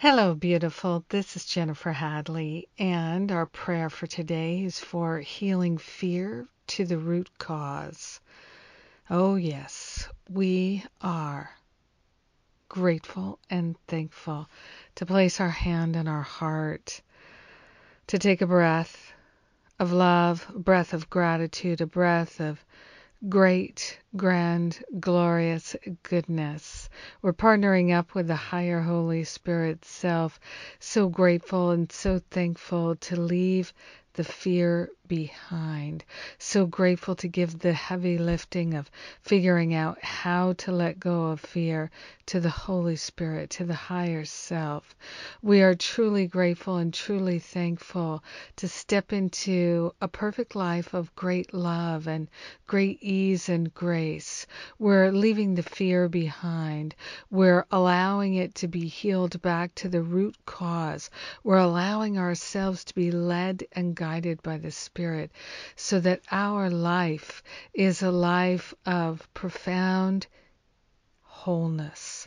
Hello, beautiful. This is Jennifer Hadley, and our prayer for today is for healing fear to the root cause. Oh, yes, we are grateful and thankful to place our hand on our heart, to take a breath of love, a breath of gratitude, a breath of great, grand, glorious goodness. We're partnering up with the higher Holy Spirit self. So grateful and so thankful to leave the fear behind. So grateful to give the heavy lifting of figuring out how to let go of fear to the Holy Spirit, to the higher self. We are truly grateful and truly thankful to step into a perfect life of great love and great ease and grace. We're leaving the fear behind. We're allowing it to be healed back to the root cause. We're allowing ourselves to be led and guided by the Spirit. Spirit, so that our life is a life of profound wholeness.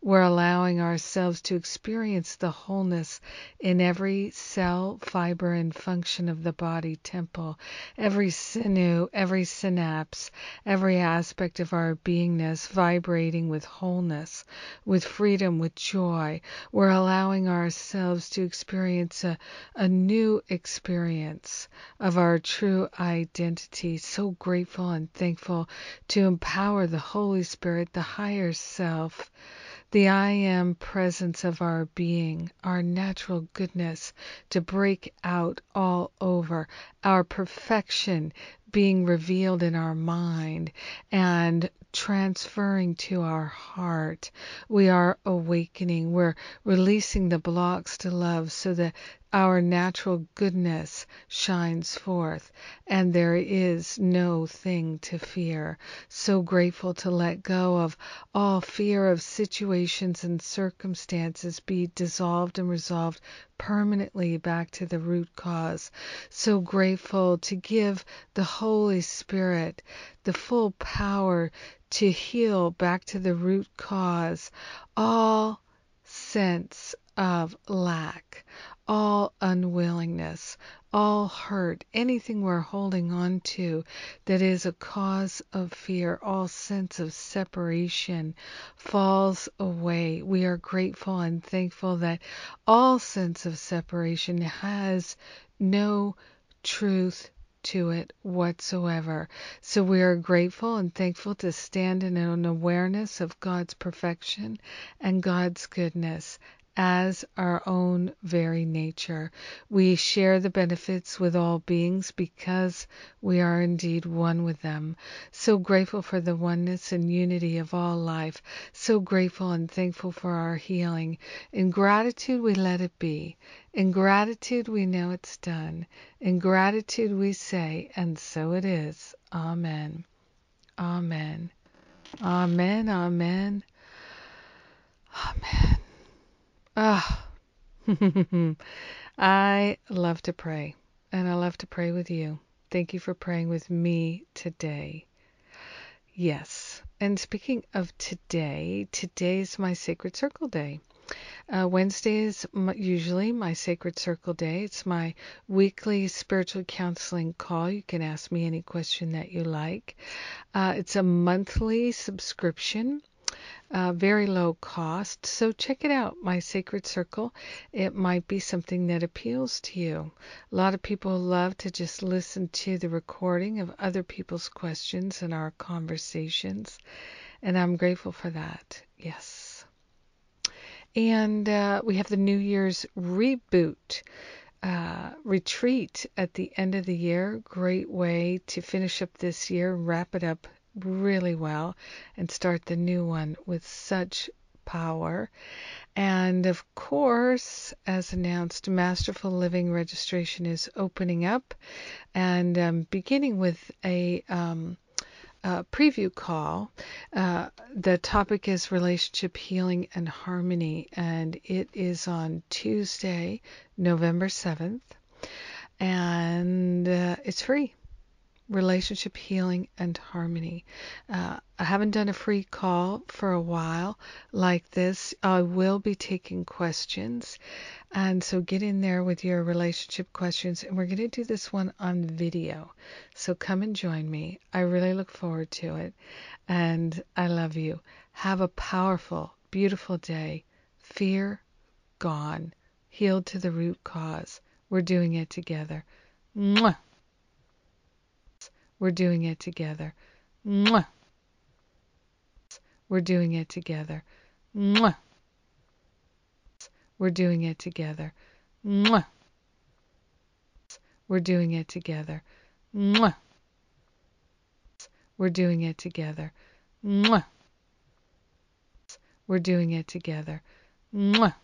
We're allowing ourselves to experience the wholeness in every cell, fiber, and function of the body temple, every sinew, every synapse, every aspect of our beingness vibrating with wholeness, with freedom, with joy. We're allowing ourselves to experience a, a new experience of our true identity. So grateful and thankful to empower the Holy Spirit, the higher self the I am presence of our being, our natural goodness to break out all over, our perfection being revealed in our mind and transferring to our heart. We are awakening. We're releasing the blocks to love so that our natural goodness shines forth, and there is no thing to fear. So grateful to let go of all fear of situations and circumstances, be dissolved and resolved permanently back to the root cause. So grateful to give the Holy Spirit the full power to heal back to the root cause all sense of lack, all unwillingness, all hurt, anything we're holding on to that is a cause of fear, all sense of separation falls away. We are grateful and thankful that all sense of separation has no truth to it whatsoever. So we are grateful and thankful to stand in an awareness of God's perfection and God's goodness as our own very nature. We share the benefits with all beings because we are indeed one with them. So grateful for the oneness and unity of all life. So grateful and thankful for our healing. In gratitude, we let it be. In gratitude, we know it's done. In gratitude, we say, and so it is. Amen. Amen. Amen. Amen. Amen. Ah, I love to pray, and I love to pray with you. Thank you for praying with me today. Yes, and speaking of today, today is my Sacred Circle Day. Uh, Wednesday is usually my Sacred Circle Day. It's my weekly spiritual counseling call. You can ask me any question that you like. Uh, it's a monthly subscription uh, very low cost. So check it out, My Sacred Circle. It might be something that appeals to you. A lot of people love to just listen to the recording of other people's questions and our conversations, and I'm grateful for that. Yes. And uh, we have the New Year's reboot. Uh, retreat at the end of the year. Great way to finish up this year, wrap it up really well and start the new one with such power. And of course, as announced, Masterful Living registration is opening up and um, beginning with a um, uh, preview call. Uh, the topic is relationship healing and harmony, and it is on Tuesday, November 7th, and uh, it's free relationship healing and harmony. Uh, I haven't done a free call for a while like this. I will be taking questions. And so get in there with your relationship questions. And we're going to do this one on video. So come and join me. I really look forward to it. And I love you. Have a powerful, beautiful day. Fear gone. Healed to the root cause. We're doing it together. Mwah. We're doing it together. Mwah. We're doing it together. Mwah. We're doing it together. Mwah. We're doing it together. Mwah. We're doing it together. Mwah. We're doing it together. Mwah.